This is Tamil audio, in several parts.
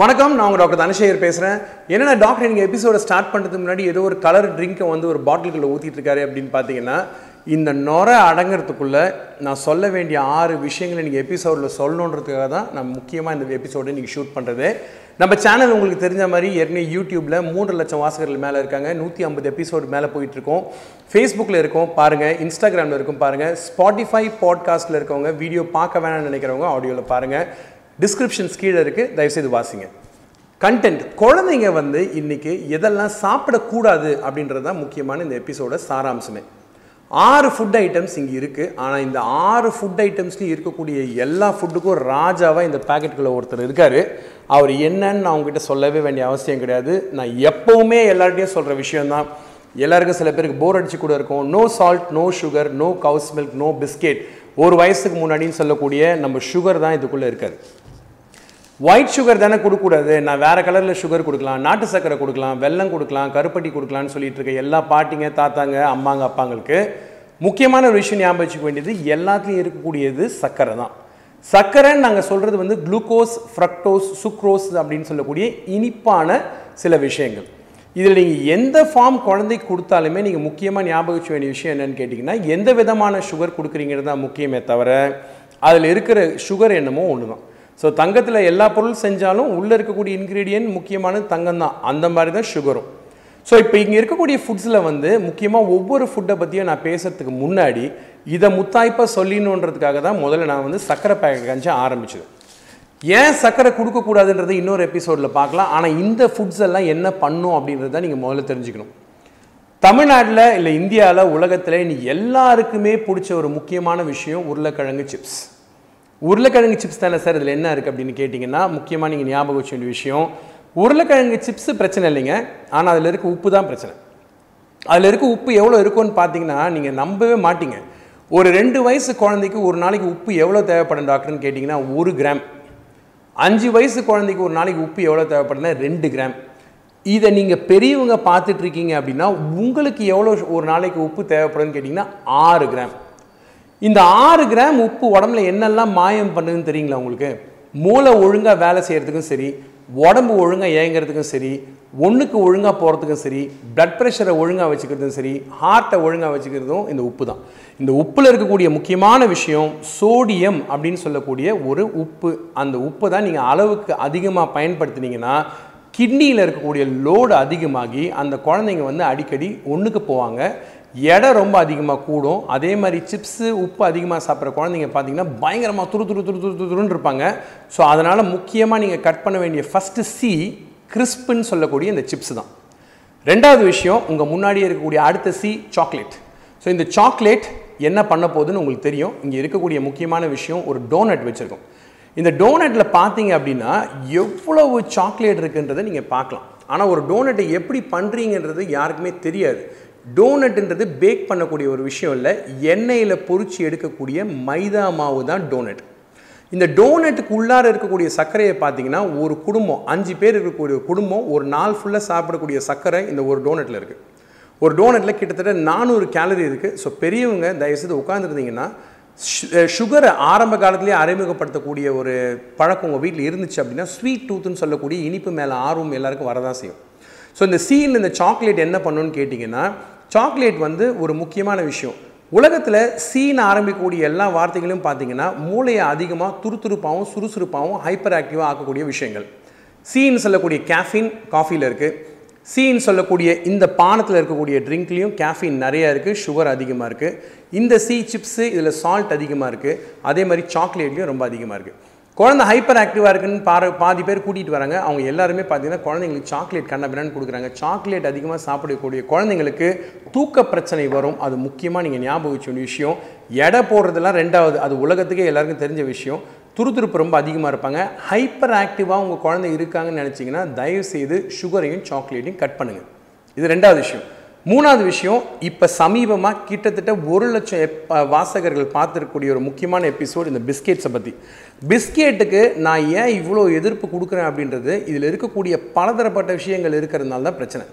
வணக்கம் நான் உங்கள் டாக்டர் தனசேகர் பேசுகிறேன் என்னென்ன டாக்டர் நீங்கள் எபிசோட ஸ்டார்ட் பண்ணுறதுக்கு முன்னாடி ஏதோ ஒரு கலர் ட்ரிங்கை வந்து ஒரு பாட்டிலுக்குள்ளே ஊற்றிட்டு இருக்காரு அப்படின்னு பார்த்தீங்கன்னா இந்த நொரை அடங்கிறதுக்குள்ளே நான் சொல்ல வேண்டிய ஆறு விஷயங்களை நீங்கள் எபிசோடில் சொல்லணுன்றதுக்காக தான் நான் முக்கியமாக இந்த எபிசோடை நீங்கள் ஷூட் பண்ணுறது நம்ம சேனல் உங்களுக்கு தெரிஞ்ச மாதிரி ஏற்கனவே யூடியூப்பில் மூன்று லட்சம் வாசகர்கள் மேலே இருக்காங்க. நூற்றி ஐம்பது எபிசோடு மேலே போயிட்டுருக்கோம். ஃபேஸ்புக்கில் இருக்கும் பாருங்கள் இன்ஸ்டாகிராமில் இருக்கும் பாருங்கள் ஸ்பாட்டிஃபை பாட்காஸ்ட்டில் இருக்கவங்க வீடியோ பார்க்க வேணாம்னு நினைக்கிறவங்க ஆடியோவில் பாருங்கள் டிஸ்கிரிப்ஷன்ஸ் கீழே இருக்குது தயவுசெய்து வாசிங்க. கண்டென்ட் குழந்தைங்க வந்து இன்றைக்கி எதெல்லாம் சாப்பிடக்கூடாது அப்படின்றது தான் முக்கியமான இந்த எபிசோட சாராம்சமே. ஆறு ஃபுட் ஐட்டம்ஸ் இங்கே இருக்குது ஆனால் இந்த ஆறு ஃபுட் ஐட்டம்ஸ்லேயும் இருக்கக்கூடிய எல்லா ஃபுட்டுக்கும் ராஜாவாக இந்த பேக்கெட்டுக்குள்ளே ஒருத்தர் இருக்கார். அவர் என்னன்னு நான் உங்ககிட்ட சொல்லவே வேண்டிய அவசியம் கிடையாது. நான் எப்போவுமே எல்லார்ட்டையும் சொல்கிற விஷயந்தான் எல்லாருக்கும் சில பேருக்கு போர் அடிச்சு கூட இருக்கும். No salt no sugar no cow's milk no biscuit ஒரு வயசுக்கு முன்னாடின்னு சொல்லக்கூடிய நம்ம சுகர் தான் இதுக்குள்ளே இருக்காது ஒயிட் சுகர் தானே கொடுக்கக்கூடாது. நான் வேறு கலரில் சுகர் கொடுக்கலாம் நாட்டு சர்க்கரை கொடுக்கலாம் வெல்லம் கொடுக்கலாம் கருப்பட்டி கொடுக்கலாம்னு சொல்லிட்டு இருக்க எல்லா பாட்டிங்க தாத்தாங்க அம்மாங்க அப்பாங்களுக்கு முக்கியமான ஒரு விஷயம் ஞாபகம் வச்சுக்க வேண்டியது எல்லாத்துலேயும் இருக்கக்கூடியது சர்க்கரை தான். சர்க்கரைன்னு நாங்கள் சொல்கிறது வந்து குளுக்கோஸ் ஃப்ரக்டோஸ் சுக்ரோஸ் அப்படின்னு சொல்லக்கூடிய இனிப்பான சில விஷயங்கள். இதில் நீங்கள் எந்த ஃபார்ம் குழந்தைக்கு கொடுத்தாலுமே நீங்கள் முக்கியமாக ஞாபகம் வச்ச வேண்டிய விஷயம் என்னென்னு கேட்டிங்கன்னா எந்த விதமான சுகர் கொடுக்குறீங்கிறது தான் முக்கியமே தவிர அதில் இருக்கிற சுகர் என்னமோ ஒன்று தான் ஸோ தங்கத்தில் எல்லா பொருள் செஞ்சாலும் உள்ளே இருக்கக்கூடிய இன்க்ரீடியன்ட் முக்கியமானது தங்கம் தான் அந்த மாதிரி தான் சுகரும் ஸோ இப்போ இங்கே இருக்கக்கூடிய ஃபுட்ஸில் வந்து முக்கியமாக ஒவ்வொரு ஃபுட்டை பற்றியும் நான் பேசுறதுக்கு முன்னாடி இதை முத்தாய்ப்பாக சொல்லிடணுன்றதுக்காக தான் முதல்ல நான் வந்து சக்கரை பேக்கெட் கஞ்சி ஆரம்பிச்சது. ஏன் சர்க்கரை கொடுக்கக்கூடாதுன்றது இன்னொரு எபிசோடில் பார்க்கலாம். ஆனால் இந்த ஃபுட்ஸ் எல்லாம் என்ன பண்ணும் அப்படின்றத நீங்கள் முதல்ல தெரிஞ்சுக்கணும். தமிழ்நாட்டில் இல்லை இந்தியாவில் உலகத்தில் இனி எல்லாருக்குமே பிடிச்ச ஒரு முக்கியமான விஷயம் உருளைக்கிழங்கு சிப்ஸ் உருளைக்கிழங்கு சிப்ஸ் தானே சார் இதில் என்ன இருக்குது அப்படின்னு கேட்டிங்கன்னா முக்கியமாக நீங்கள் ஞாபகம் வச்ச வேண்டிய விஷயம் உருளைக்கிழங்கு சிப்ஸ் பிரச்சனை இல்லைங்க. ஆனால் அதில் இருக்க உப்பு தான் பிரச்சனை. அதில் இருக்க உப்பு எவ்வளோ இருக்கும்னு பார்த்தீங்கன்னா நீங்கள் நம்பவே மாட்டீங்க. ஒரு ரெண்டு வயசு குழந்தைக்கு ஒரு நாளைக்கு உப்பு எவ்வளோ தேவைப்படும் டாக்டர்னு கேட்டிங்கன்னா ஒரு கிராம் அஞ்சு வயசு குழந்தைக்கு ஒரு நாளைக்கு உப்பு எவ்வளோ தேவைப்படுதுன்னா ரெண்டு கிராம் இதை நீங்கள் பெரியவங்க பார்த்துட்ருக்கீங்க அப்படின்னா உங்களுக்கு எவ்வளோ ஒரு நாளைக்கு உப்பு தேவைப்படுதுன்னு கேட்டிங்கன்னா ஆறு கிராம் இந்த ஆறு கிராம் உப்பு உடம்புல என்னெல்லாம் மாயம் பண்ணுதுன்னு தெரியுங்களா உங்களுக்கு? மூளை ஒழுங்காக வேலை செய்கிறதுக்கும் சரி உடம்பு ஒழுங்காக இயங்கிறதுக்கும் சரி ஒன்றுக்கு ஒழுங்காக போகிறதுக்கும் சரி பிளட் ப்ரெஷரை ஒழுங்காக வச்சுக்கிறதும் சரி ஹார்ட்டை ஒழுங்காக வச்சுக்கிறதும் இந்த உப்பு தான். இந்த உப்பில் இருக்கக்கூடிய முக்கியமான விஷயம் சோடியம் அப்படின்னு சொல்லக்கூடிய ஒரு உப்பு. அந்த உப்பு தான் நீங்கள் அளவுக்கு அதிகமாக பயன்படுத்தினீங்கன்னா கிட்னியில் இருக்கக்கூடிய லோடு அதிகமாகி அந்த குழந்தைங்க வந்து அடிக்கடி ஒன்றுக்கு போவாங்க. எடை ரொம்ப அதிகமாக கூடும். அதே மாதிரி சிப்ஸு உப்பு அதிகமாக சாப்பிட்ற குழந்தைங்க பார்த்தீங்கன்னா பயங்கரமாக துரு துரு துரு துரு துருன்னு இருப்பாங்க. ஸோ அதனால் முக்கியமாக நீங்கள் கட் பண்ண வேண்டிய ஃபஸ்ட்டு சி கிறிஸ்புன்னு சொல்லக்கூடிய இந்த சிப்ஸ் தான். ரெண்டாவது விஷயம் உங்கள் முன்னாடியே இருக்கக்கூடிய அடுத்த சி சாக்லேட் ஸோ இந்த சாக்லேட் என்ன பண்ண போகுதுன்னு உங்களுக்கு தெரியும். இங்கே இருக்கக்கூடிய முக்கியமான விஷயம் ஒரு டோனட் வச்சுருக்கோம். இந்த டோனட்டில் பார்த்தீங்க அப்படின்னா எவ்வளவு சாக்லேட் இருக்குன்றதை நீங்கள் பார்க்கலாம். ஆனால் ஒரு டோனட்டை எப்படி பண்ணுறீங்கன்றது யாருக்குமே தெரியாது. டோனட்ன்றது பேக் பண்ணக்கூடிய ஒரு விஷயம் இல்லை எண்ணெயில் பொறிச்சு எடுக்கக்கூடிய மைதா மாவு தான் டோனட் இந்த டோனட்டுக்கு உள்ளார இருக்கக்கூடிய சர்க்கரையை பார்த்தீங்கன்னா ஒரு குடும்பம் அஞ்சு பேர் இருக்கக்கூடிய குடும்பம் ஒரு நாள் ஃபுல்லாக சாப்பிடக்கூடிய சர்க்கரை இந்த ஒரு டோனட்டில் இருக்குது ஒரு டோனட்டில் கிட்டத்தட்ட நானூறு கேலரி இருக்குது ஸோ பெரியவங்க தயவுசெய்து உட்காந்துருந்தீங்கன்னா சுகரை ஆரம்ப காலத்திலே அறிமுகப்படுத்தக்கூடிய ஒரு பழக்கம் உங்கள் வீட்டில் இருந்துச்சு அப்படின்னா ஸ்வீட் டூத்துன்னு சொல்லக்கூடிய இனிப்பு மேலே ஆர்வம் எல்லாருக்கும் வரதான் செய்யும். ஸோ இந்த சீல் இந்த சாக்லேட் என்ன பண்ணுன்னு கேட்டிங்கன்னா சாக்லேட் வந்து ஒரு முக்கியமான விஷயம். உலகத்தில் சீன் ஆரம்பிக்கக்கூடிய எல்லா வார்த்தைகளையும் பார்த்தீங்கன்னா மூளையை அதிகமாக துருதுருப்பாகவும் சுறுசுறுப்பாகவும் ஹைப்பர் ஆக்டிவாக ஆக்கக்கூடிய விஷயங்கள். சீன் சொல்லக்கூடிய கேஃபின் காஃபியில் இருக்குது சீன் சொல்லக்கூடிய இந்த பானத்தில் இருக்கக்கூடிய ட்ரிங்க்லேயும் கேஃபின் நிறையா இருக்குது சுகர் அதிகமாக இருக்குது இந்த சீ சிப்ஸு இதில் சால்ட் அதிகமாக இருக்குது அதே மாதிரி சாக்லேட்லேயும் ரொம்ப அதிகமாக இருக்குது குழந்தை ஹைப்பர் ஆக்டிவாக இருக்குன்னு பாரு பாதி பேர் கூட்டிகிட்டு வராங்க. அவங்க எல்லாருமே பார்த்தீங்கன்னா குழந்தைங்களுக்கு சாக்லேட் கண்ணபிரான்னு பின்னான்னு கொடுக்குறாங்க. சாக்லேட் அதிகமாக சாப்பிடக்கூடிய குழந்தைங்களுக்கு தூக்க பிரச்சனை வரும். அது முக்கியமாக நீங்கள் ஞாபகம் வச்ச வேண்டிய விஷயம். எடை போடுறதெல்லாம் ரெண்டாவது அது உலகத்துக்கே எல்லாருக்கும் தெரிஞ்ச விஷயம். துருதுருப்பு ரொம்ப அதிகமாக இருப்பாங்க. ஹைப்பர் ஆக்டிவாக உங்கள் குழந்தை இருக்காங்கன்னு நினச்சிங்கன்னா தயவுசெய்து சுகரையும் சாக்லேட்டையும் கட் பண்ணுங்கள் இது ரெண்டாவது விஷயம். மூணாவது விஷயம் இப்போ சமீபமாக கிட்டத்தட்ட ஒரு லட்சம் எப் வாசகர்கள் பார்த்துருக்கக்கூடிய ஒரு முக்கியமான எபிசோடு இந்த பிஸ்கெட்ஸை பற்றி பிஸ்கெட்டுக்கு நான் ஏன் இவ்வளோ எதிர்ப்பு கொடுக்குறேன் அப்படின்றது இதில் இருக்கக்கூடிய பலதரப்பட்ட விஷயங்கள் இருக்கிறதுனால தான் பிரச்சனை.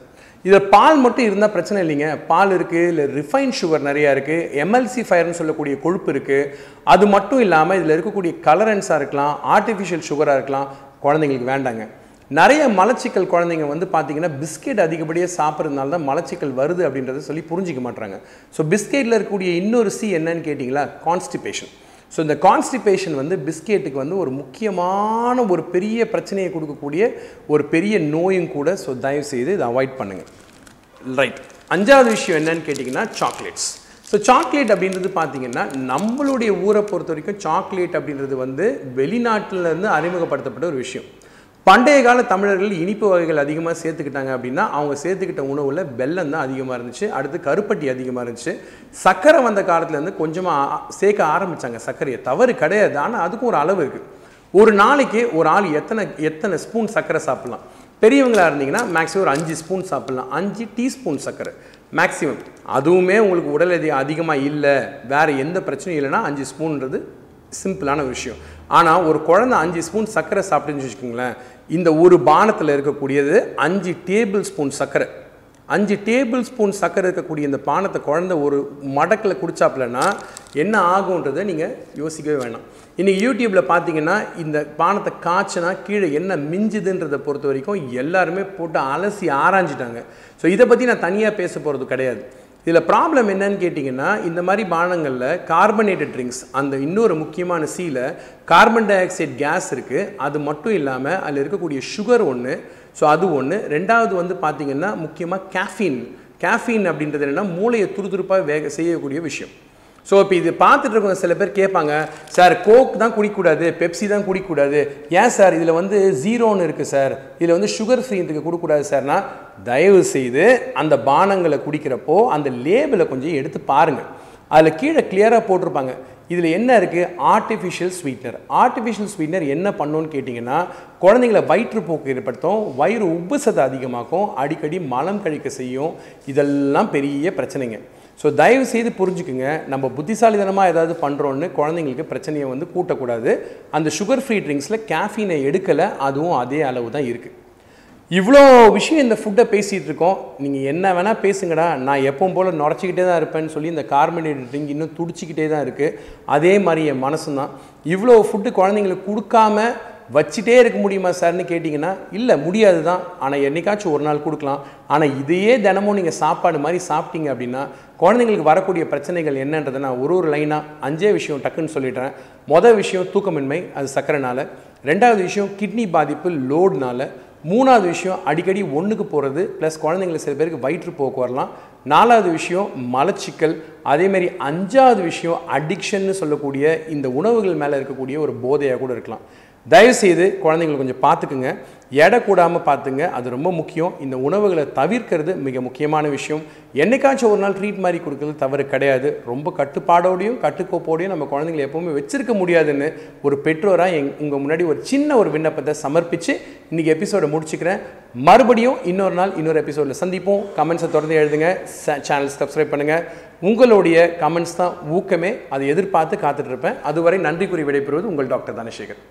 இதில் பால் மட்டும் இருந்தால் பிரச்சனை இல்லைங்க. பால் இருக்குது இல்லை ரிஃபைன் சுகர் நிறையா இருக்குது எம்எல்சி ஃபயர்னு சொல்லக்கூடிய கொழுப்பு இருக்குது அது மட்டும் இல்லாமல் இதில் இருக்கக்கூடிய கலரன்ஸாக இருக்கலாம் ஆர்டிஃபிஷியல் சுகராக இருக்கலாம் குழந்தைங்களுக்கு வேண்டாங்க. நிறைய மலச்சிக்கல் குழந்தைங்க வந்து பார்த்தீங்கன்னா பிஸ்கெட் அதிகப்படியாக சாப்பிட்றதுனால தான் மலச்சிக்கல் வருது அப்படின்றத சொல்லி புரிஞ்சிக்க மாட்டுறாங்க ஸோ பிஸ்கெட்டில் இருக்கக்கூடிய இன்னொரு சி என்னன்னு கேட்டிங்களா? கான்ஸ்டிபேஷன் ஸோ இந்த கான்ஸ்டிபேஷன் வந்து பிஸ்கெட்டுக்கு வந்து ஒரு முக்கியமான ஒரு பெரிய பிரச்சனையை கொடுக்கக்கூடிய ஒரு பெரிய நோயும் கூட ஸோ தயவு செய்து இதை அவாய்ட் பண்ணுங்கள் ரைட் அஞ்சாவது விஷயம் என்னன்னு கேட்டிங்கன்னா சாக்லேட்ஸ் ஸோ சாக்லேட் அப்படின்றது பார்த்தீங்கன்னா நம்மளுடைய ஊரை பொறுத்த வரைக்கும் சாக்லேட் அப்படின்றது வந்து வெளிநாட்டிலேருந்து அறிமுகப்படுத்தப்பட்ட ஒரு விஷயம். பண்டைய கால தமிழர்கள் இனிப்பு வகைகள் அதிகமாக சேர்த்துக்கிட்டாங்க அப்படின்னா அவங்க சேர்த்துக்கிட்ட உணவில் வெல்லம் தான் அதிகமாக இருந்துச்சு. அடுத்து கருப்பட்டி அதிகமாக இருந்துச்சு. சர்க்கரை வந்த காலத்துலேருந்து கொஞ்சமாக சேர்க்க ஆரம்பித்தாங்க சர்க்கரையை. தவறு கிடையாது. ஆனால் அதுக்கும் ஒரு அளவு இருக்குது ஒரு நாளைக்கு ஒரு ஆள் எத்தனை எத்தனை ஸ்பூன் சர்க்கரை சாப்பிட்லாம்? பெரியவங்களாக இருந்தீங்கன்னா மேக்ஸிமம் ஒரு அஞ்சு ஸ்பூன் சாப்பிட்லாம். அஞ்சு டீஸ்பூன் சர்க்கரை. மேக்ஸிமம் அதுவுமே உங்களுக்கு உடல் எதி அதிகமாக இல்லை. வேறு எந்த பிரச்சனையும் இல்லைன்னா அஞ்சு ஸ்பூன்றது சிம்பிளான விஷயம். ஆனால் ஒரு குழந்தை அஞ்சு ஸ்பூன் சர்க்கரை சாப்பிட்டுன்னு வச்சுக்கோங்களேன். இந்த ஒரு பானத்தில் இருக்கக்கூடியது அஞ்சு டேபிள் ஸ்பூன் சர்க்கரை அஞ்சு டேபிள் ஸ்பூன் சர்க்கரை இருக்கக்கூடிய இந்த பானத்தை குழந்தை ஒரு மடக்கில் குடிச்சாப்புலன்னா என்ன ஆகுன்றதை நீங்கள் யோசிக்கவே வேணாம். இன்றைக்கி யூடியூப்பில் பார்த்தீங்கன்னா இந்த பானத்தை காய்ச்சினா கீழே என்ன மிஞ்சுதுன்றதை பொறுத்த வரைக்கும் எல்லாருமே போட்டு அலசி ஆராய்ஞ்சிட்டாங்க. ஸோ இதை பற்றி நான் தனியாக பேச போகிறது கிடையாது. இதில் ப்ராப்ளம் என்னன்னு கேட்டிங்கன்னா இந்த மாதிரி பானங்களில் கார்பனேட்டட் ட்ரிங்க்ஸ் அந்த இன்னொரு முக்கியமான சீல கார்பன் டை ஆக்சைடு கேஸ் இருக்குது அது மட்டும் இல்லாமல் அதில் இருக்கக்கூடிய சுகர் ஒன்று ஸோ அது ஒன்று ரெண்டாவது வந்து பார்த்திங்கன்னா முக்கியமாக கேஃபீன் கேஃபீன் அப்படின்றது என்னென்னா மூளையை துருதுருப்பாக வேக செய்யக்கூடிய விஷயம். ஸோ இப்போ இது பார்த்துட்டு இருக்கவங்க சில பேர் கேட்பாங்க சார் கோக் தான் குடிக்கக்கூடாது பெப்சி தான் குடிக்கக்கூடாது. ஏன் சார்? இதில் வந்து ஜீரோன்னு இருக்குது சார். இதில் வந்து சுகர் ஃப்ரீன்றதுக்கு கொடுக்கக்கூடாது சார்னா தயவு செய்து அந்த பானங்களை குடிக்கிறப்போ அந்த லேபிளை கொஞ்சம் எடுத்து பாருங்கள் அதில் கீழே கிளியராக போட்டிருப்பாங்க. இதில் என்ன இருக்குது ஆர்டிஃபிஷியல் ஸ்வீட்னர் ஆர்டிஃபிஷியல் ஸ்வீட்னர் என்ன பண்ணுன்னு கேட்டிங்கன்னா குழந்தைங்களை வயிற்றுப்போக்கு ஏற்படுத்தும் வயிறு உப்புசத்தை அதிகமாக்கும் அடிக்கடி மலம் கழிக்க செய்யும் இதெல்லாம் பெரிய பிரச்சனைங்க. ஸோ தயவு செய்து புரிஞ்சுக்குங்க. நம்ம புத்திசாலிதனமாக ஏதாவது பண்ணுறோன்னு குழந்தைங்களுக்கு பிரச்சனையை வந்து கூட்டக்கூடாது. அந்த சுகர் ஃப்ரீ ட்ரிங்க்ஸில் கேஃபீனை எடுக்கலை அதுவும் அதே அளவு தான் இருக்குது இவ்வளோ விஷயம் இந்த ஃபுட்டை பேசிகிட்டு இருக்கோம். நீங்கள் என்ன வேணால் பேசுங்கடா. நான் எப்பவும் போல் நுரைச்சிக்கிட்டே தான் இருப்பேன்னு சொல்லி இந்த கார்பனேட்டட் ட்ரிங்க் இன்னும் துடிச்சிக்கிட்டே தான் இருக்குது அதே மாதிரி என் மனசு தான். இவ்வளோ ஃபுட்டு குழந்தைங்களுக்கு கொடுக்காம வச்சுட்டே இருக்க முடியுமா சார்னு கேட்டிங்கன்னா இல்லை முடியாது தான் ஆனால் என்னைக்காச்சும் ஒரு நாள் கொடுக்கலாம். ஆனால் இதையே தினமும் நீங்கள் சாப்பாடு மாதிரி சாப்பிட்டீங்க அப்படின்னா குழந்தைங்களுக்கு வரக்கூடிய பிரச்சனைகள் என்னன்றதை நான் ஒரு ஒரு லைனாக அஞ்சே விஷயம் டக்குன்னு சொல்லிடுறேன். மொதல் விஷயம் தூக்கமின்மை அது சக்கரைனால ரெண்டாவது விஷயம் கிட்னி பாதிப்பு லோடுனால. மூணாவது விஷயம் அடிக்கடி ஒன்றுக்கு போகிறது ப்ளஸ் குழந்தைங்களுக்கு சில பேருக்கு வயிற்றுப்போக்கு வரலாம். நாலாவது விஷயம் மலச்சிக்கல். அதேமாரி அஞ்சாவது விஷயம் அடிக்ஷன்னு சொல்லக்கூடிய இந்த உணவுகள் மேலே இருக்கக்கூடிய ஒரு போதையாக கூட இருக்கலாம். தயவுசெய்து குழந்தைங்களை கொஞ்சம் பார்த்துக்குங்க. எடை கூடாமல் பார்த்துங்க. அது ரொம்ப முக்கியம். இந்த உணவுகளை தவிர்க்கிறது மிக முக்கியமான விஷயம். என்னைக்காச்சும் ஒரு நாள் ட்ரீட் மாதிரி கொடுக்கறது தவறு கிடையாது. ரொம்ப கட்டுப்பாடோடையும் கட்டுக்கோப்போடையும் நம்ம குழந்தைங்களை எப்போவுமே வச்சிருக்க முடியாதுன்னு ஒரு பெற்றோராக எங் உங்கள் முன்னாடி ஒரு சின்ன ஒரு விண்ணப்பத்தை சமர்ப்பித்து இன்றைக்கி எபிசோடை முடிச்சுக்கிறேன். மறுபடியும் இன்னொரு நாள் இன்னொரு எபிசோடில் சந்திப்போம். கமெண்ட்ஸை தொடர்ந்து எழுதுங்க. சேனல் சப்ஸ்கிரைப் பண்ணுங்கள் உங்களுடைய கமெண்ட்ஸ் தான் ஊக்கமே. அதை எதிர்பார்த்து காத்துட்ருப்பேன் அதுவரை நன்றி கூறி விடைபெறுவது உங்கள் டாக்டர் தனசேகர்.